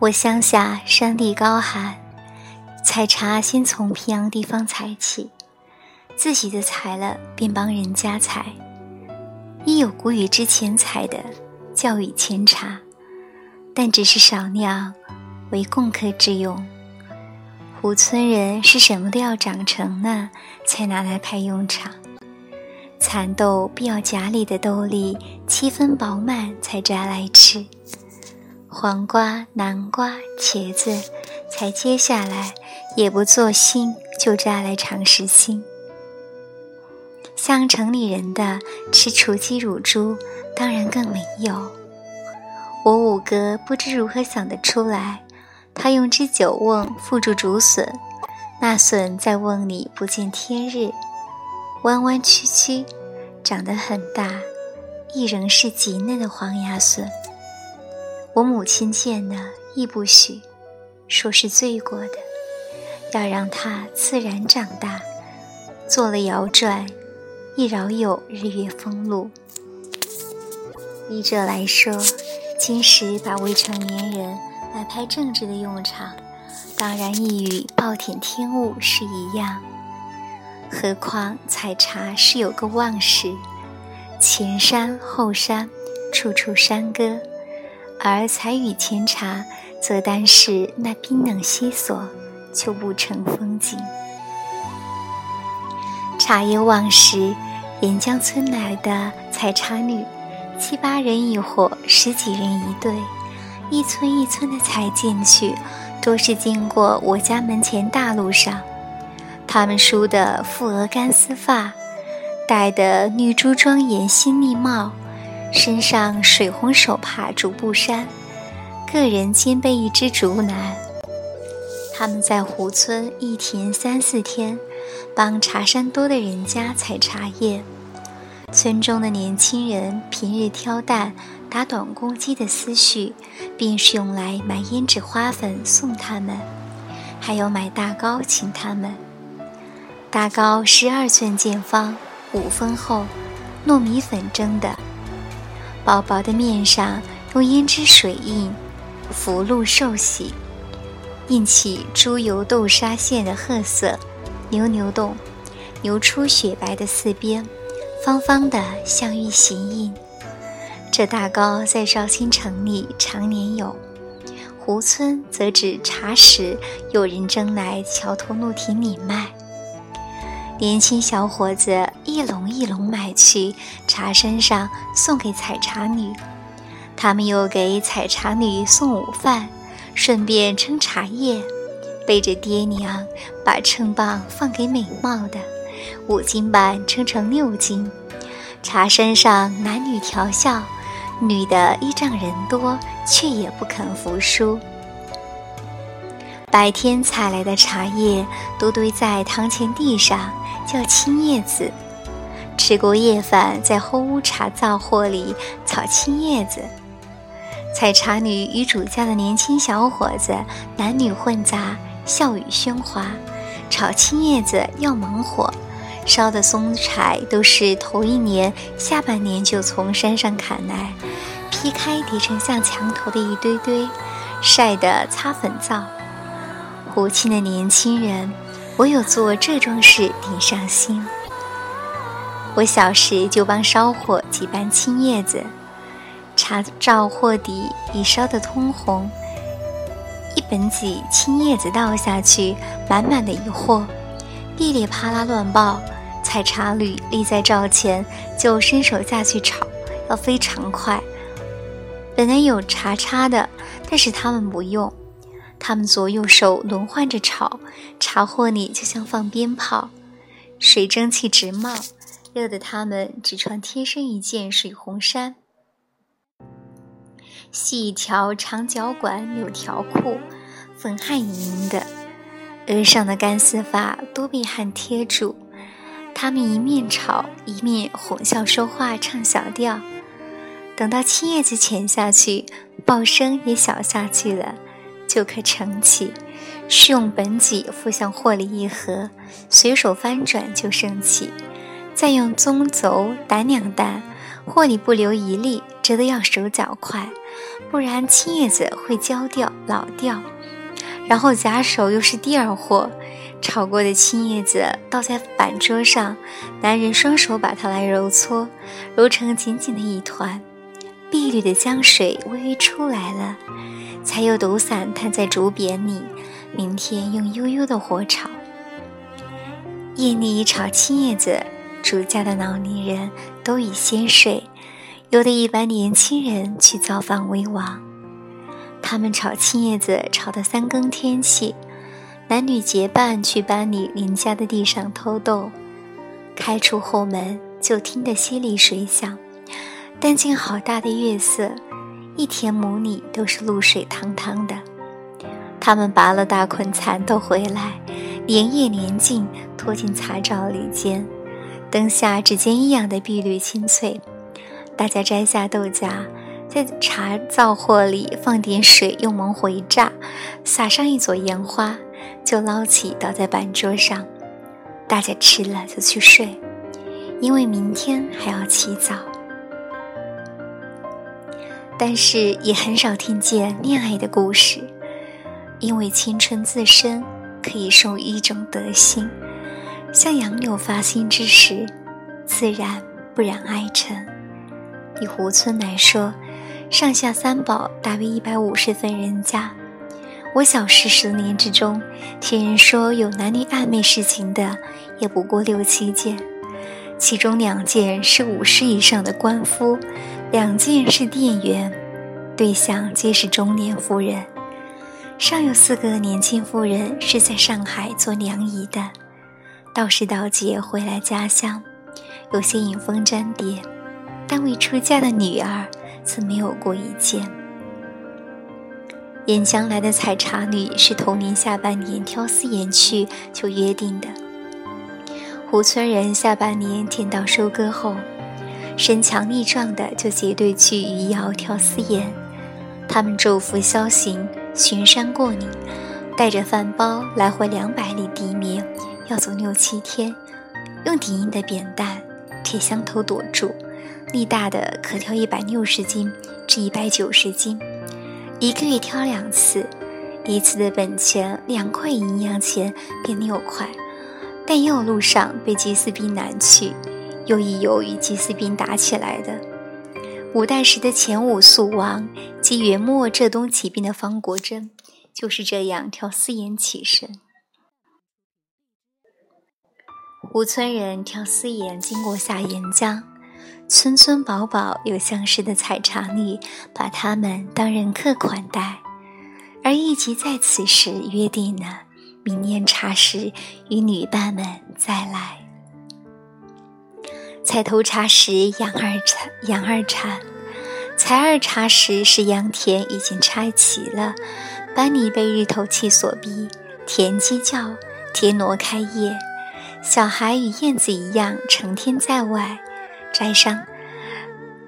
我乡下山地高寒，采茶先从平阳地方采起，自己的采了便帮人家采。亦有谷雨之前采的，叫雨前茶，但只是少量，为供客之用。湖村人是什么都要长成了，才拿来派用场。蚕豆必要荚里的豆粒七分饱满才摘来吃，黄瓜、南瓜、茄子才接下来，也不做心就摘来尝食心。像城里人的吃雏鸡、乳猪，当然更没有。我五哥不知如何想得出来，他用只酒瓮覆住竹笋，那笋在瓮里不见天日。弯弯曲曲，长得很大，亦仍是极嫩的黄芽笋。我母亲见了亦不许，说是罪过的，要让他自然长大。做了摇转，亦饶有日月风露。依这来说，今时把未成年人来拍政治的用场，当然亦与暴殄天物是一样。何况采茶是有个旺时，前山后山，处处山歌；而采雨前茶，则单是那冰冷稀索，就不成风景。茶叶旺时，沿江村来的采茶女，七八人一伙，十几人一队，一村一村的采进去，多是经过我家门前大路上。他们梳的覆额干丝发，戴的绿珠庄严新丽帽，身上水红手帕竹布衫，个人肩背一只竹篮。他们在湖村一停三四天，帮茶山多的人家采茶叶。村中的年轻人平日挑担打短工机的思绪，便是用来买胭脂花粉送他们，还有买大糕请他们。大糕十二寸见方，五分厚，糯米粉蒸的，薄薄的面上用胭脂水印“福禄寿喜”，印起猪油豆沙馅的褐色，牛牛动，牛出雪白的四边，方方的像玉形印。这大糕在绍兴城里常年有，湖村则指茶时有人争来桥头露亭里卖。年轻小伙子一笼一笼买去，茶身上送给采茶女，他们又给采茶女送午饭，顺便称茶叶，背着爹娘把秤棒放给美貌的，五斤半称成六斤，茶身上男女调笑，女的依仗人多，却也不肯服输。白天采来的茶叶都堆在堂前地上。叫青叶子，吃过夜饭，在后屋茶灶货里炒青叶子。采茶女与主家的年轻小伙子，男女混杂，笑语喧哗。炒青叶子要猛火，烧的松柴都是头一年下半年就从山上砍来，劈开叠成像墙头的一堆堆，晒得擦粉皂。胡青的年轻人。我有做这桩事，顶上心。我小时就帮烧火几瓣青叶子，茶灶货底已烧得通红，一本几青叶子倒下去，满满的一货，噼里啪啦乱爆。采茶女立在灶前，就伸手下去炒，要非常快。本来有茶叉的，但是他们不用。他们左右手轮换着炒，茶货里就像放鞭炮，水蒸气直冒，热得他们只穿贴身一件水红衫，系一条长脚管柳条裤，粉汗盈盈的，额上的干丝发都被汗贴住。他们一面炒一面哄笑说话，唱小调。等到青叶子潜下去，爆声也小下去了。就可盛起，是用本几附向货里一合，随手翻转就升起，再用棕轴打两担，货里不留一粒，折得要手脚快，不然青叶子会焦掉老掉。然后夹手又是第二货，炒过的青叶子倒在板桌上，男人双手把它来揉搓，揉成紧紧的一团，碧绿的浆水微微出来了，才有毒散摊在竹匾里。明天用悠悠的火炒。夜里炒青叶子，主家的老年人都已先睡，有的一般年轻人去造访为王。他们炒青叶子炒到三更天气，男女结伴去班里邻家的地上偷豆。开出后门，就听得淅沥水响，但见好大的月色，一田亩里都是露水汤汤的。他们拔了大捆蚕豆回来，连夜连进拖进茶灶里煎，灯下只见一样的碧绿清脆。大家摘下豆荚。在茶灶货里放点水，用猛火一炸，撒上一撮盐花，就捞起倒在板桌上。大家吃了就去睡，因为明天还要起早。但是也很少听见恋爱的故事，因为青春自身可以受一种德性，像杨柳发新之时，自然不染哀尘。以胡村来说。上下三宝大约一百五十分人家，我小时十年之中，听人说有男女暧昧事情的，也不过六七件，其中两件是五十以上的官夫，两件是店员，对象皆是中年妇人，尚有四个年轻妇人是在上海做娘姨的，道士道节回来家乡，有些迎风沾蝶，但未出嫁的女儿。则没有过一件。沿江来的采茶女是同年下半年挑丝盐去就约定的。湖村人下半年田稻收割后，身强力壮的就结队去余姚挑丝盐。他们昼伏宵行，巡山过岭，带着饭包来回两百里地面，要走六七天，用顶硬的扁担、铁箱头躲住。力大的可挑一百六十斤至一百九十斤，一个月挑两次，一次的本钱两块银洋钱变六块，但也有路上被缉私兵拦去，又一有与祭祀兵打起来的。五代时的前五肃王及元末浙东起兵的方国珍，就是这样挑丝盐起身。吴村人挑丝盐经过下沿江。村村宝宝有相识的采茶女，把他们当人客款待，而一即在此时约定了，明年茶时与女伴们再来。采头茶时，养二茶，养二茶；采二茶时，是秧田已经拆齐了，班里被日头气所逼，田鸡叫，田螺开叶，小孩与燕子一样，成天在外。摘桑，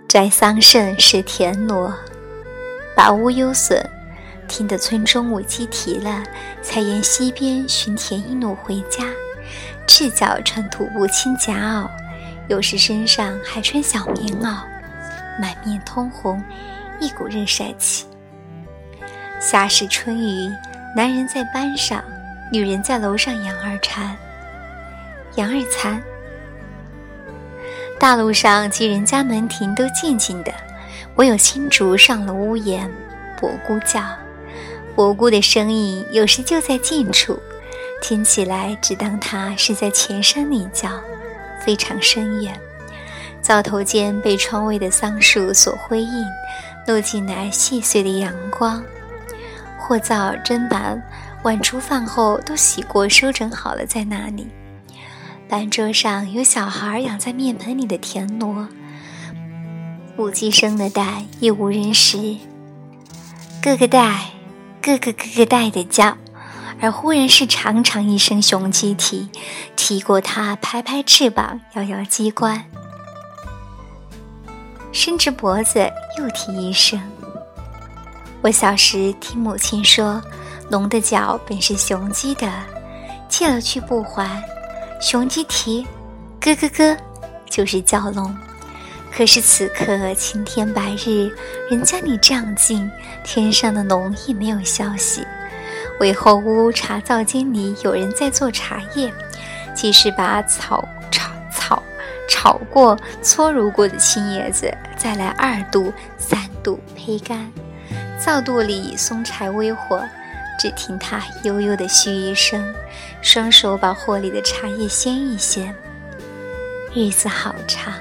摘桑葚是田螺，拔乌优笋。听得村中母鸡啼了，才沿溪边寻田一路回家。赤脚穿土布青夹袄，有时身上还穿小棉袄，满面通红，一股热晒气。夏时春雨，男人在班上，女人在楼上养二蝉。养二蚕。大路上及人家门庭都静静的，唯有青竹上了屋檐，伯姑叫。伯姑的声音有时就在近处，听起来只当他是在前山里叫，非常深远。灶头间被窗外的桑树所辉映，落进来细碎的阳光。或灶砧板晚厨饭后都洗过收整好了，在那里。饭桌上有小孩养在面盆里的田螺，母鸡生的蛋也无人食，咯咯带，咯咯咯咯带的叫，而忽然是长长一声雄鸡啼，啼过它拍拍翅膀，摇摇鸡冠，伸直脖子又啼一声。我小时听母亲说，龙的脚本是雄鸡的，借了去不还。雄鸡啼，咯咯咯，就是叫龙。可是此刻青天白日，人家你这近，天上的龙也没有消息。韦后屋茶灶间里有人在做茶叶，即是把草炒草炒过、搓揉过的青叶子，再来二度、三度焙干。灶肚里松柴微火，只听他悠悠的嘘一声，双手把锅里的茶叶掀一掀。日子好长。